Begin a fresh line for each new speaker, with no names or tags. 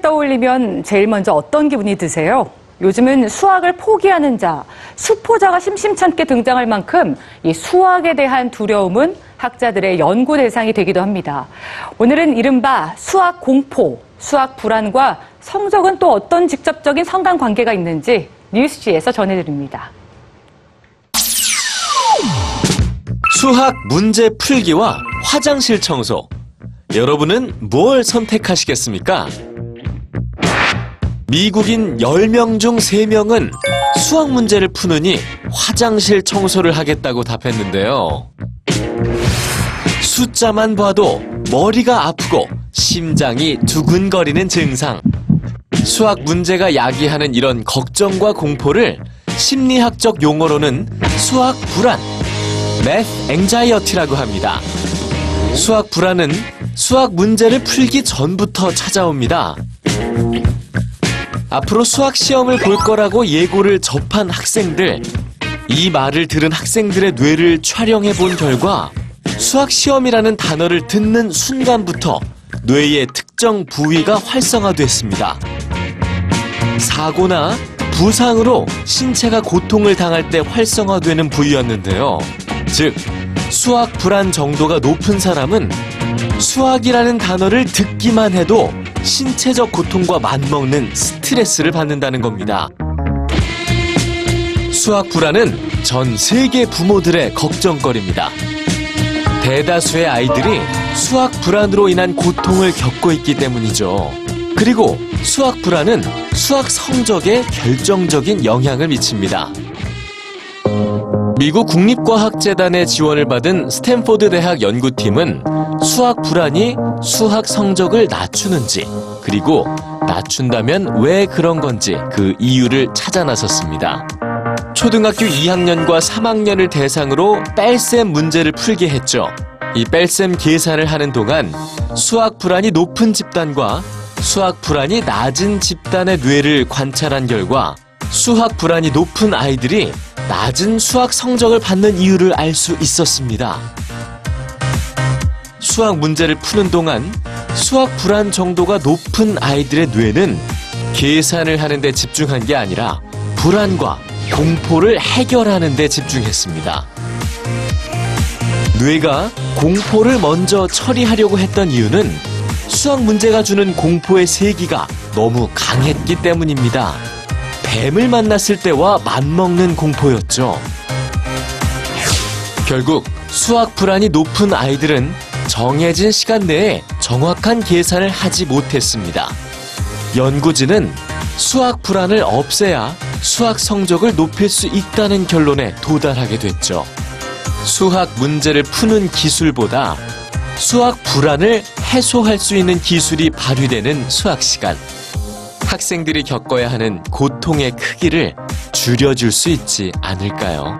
들으면 제일 먼저 어떤 기분이 드세요? 요즘은 수학을 포기하는 자, 수포자가 심심찮게 등장할 만큼 이 수학에 대한 두려움은 학자들의 연구 대상이 되기도 합니다. 오늘은 이른바 수학 공포, 수학 불안과 성적은 또 어떤 직접적인 상관 관계가 있는지 뉴스지에서 전해드립니다.
수학 문제 풀기와 화장실 청소. 여러분은 뭘 선택하시겠습니까? 미국인 10명 중 3명은 수학 문제를 푸느니 화장실 청소를 하겠다고 답했는데요. 숫자만 봐도 머리가 아프고 심장이 두근거리는 증상. 수학 문제가 야기하는 이런 걱정과 공포를 심리학적 용어로는 수학 불안, math anxiety라고 합니다. 수학 불안은 수학 문제를 풀기 전부터 찾아옵니다. 앞으로 수학 시험을 볼 거라고 예고를 접한 학생들. 이 말을 들은 학생들의 뇌를 촬영해 본 결과 수학 시험이라는 단어를 듣는 순간부터 뇌의 특정 부위가 활성화됐습니다. 사고나 부상으로 신체가 고통을 당할 때 활성화되는 부위였는데요. 즉, 수학 불안 정도가 높은 사람은 수학이라는 단어를 듣기만 해도 신체적 고통과 맞먹는 스트레스를 받는다는 겁니다. 수학 불안은 전 세계 부모들의 걱정거리입니다. 대다수의 아이들이 수학 불안으로 인한 고통을 겪고 있기 때문이죠. 그리고 수학 불안은 수학 성적에 결정적인 영향을 미칩니다. 미국 국립과학재단의 지원을 받은 스탠포드 대학 연구팀은 수학 불안이 수학 성적을 낮추는지, 그리고 낮춘다면 왜 그런 건지 그 이유를 찾아 나섰습니다. 초등학교 2학년과 3학년을 대상으로 뺄셈 문제를 풀게 했죠. 이 뺄셈 계산을 하는 동안 수학 불안이 높은 집단과 수학 불안이 낮은 집단의 뇌를 관찰한 결과 수학 불안이 높은 아이들이 낮은 수학 성적을 받는 이유를 알 수 있었습니다. 수학 문제를 푸는 동안 수학 불안 정도가 높은 아이들의 뇌는 계산을 하는 데 집중한 게 아니라 불안과 공포를 해결하는 데 집중했습니다. 뇌가 공포를 먼저 처리하려고 했던 이유는 수학 문제가 주는 공포의 세기가 너무 강했기 때문입니다. 뱀을 만났을 때와 맞먹는 공포였죠. 결국 수학 불안이 높은 아이들은 정해진 시간 내에 정확한 계산을 하지 못했습니다. 연구진은 수학 불안을 없애야 수학 성적을 높일 수 있다는 결론에 도달하게 됐죠. 수학 문제를 푸는 기술보다 수학 불안을 해소할 수 있는 기술이 발휘되는 수학 시간. 학생들이 겪어야 하는 고통의 크기를 줄여줄 수 있지 않을까요?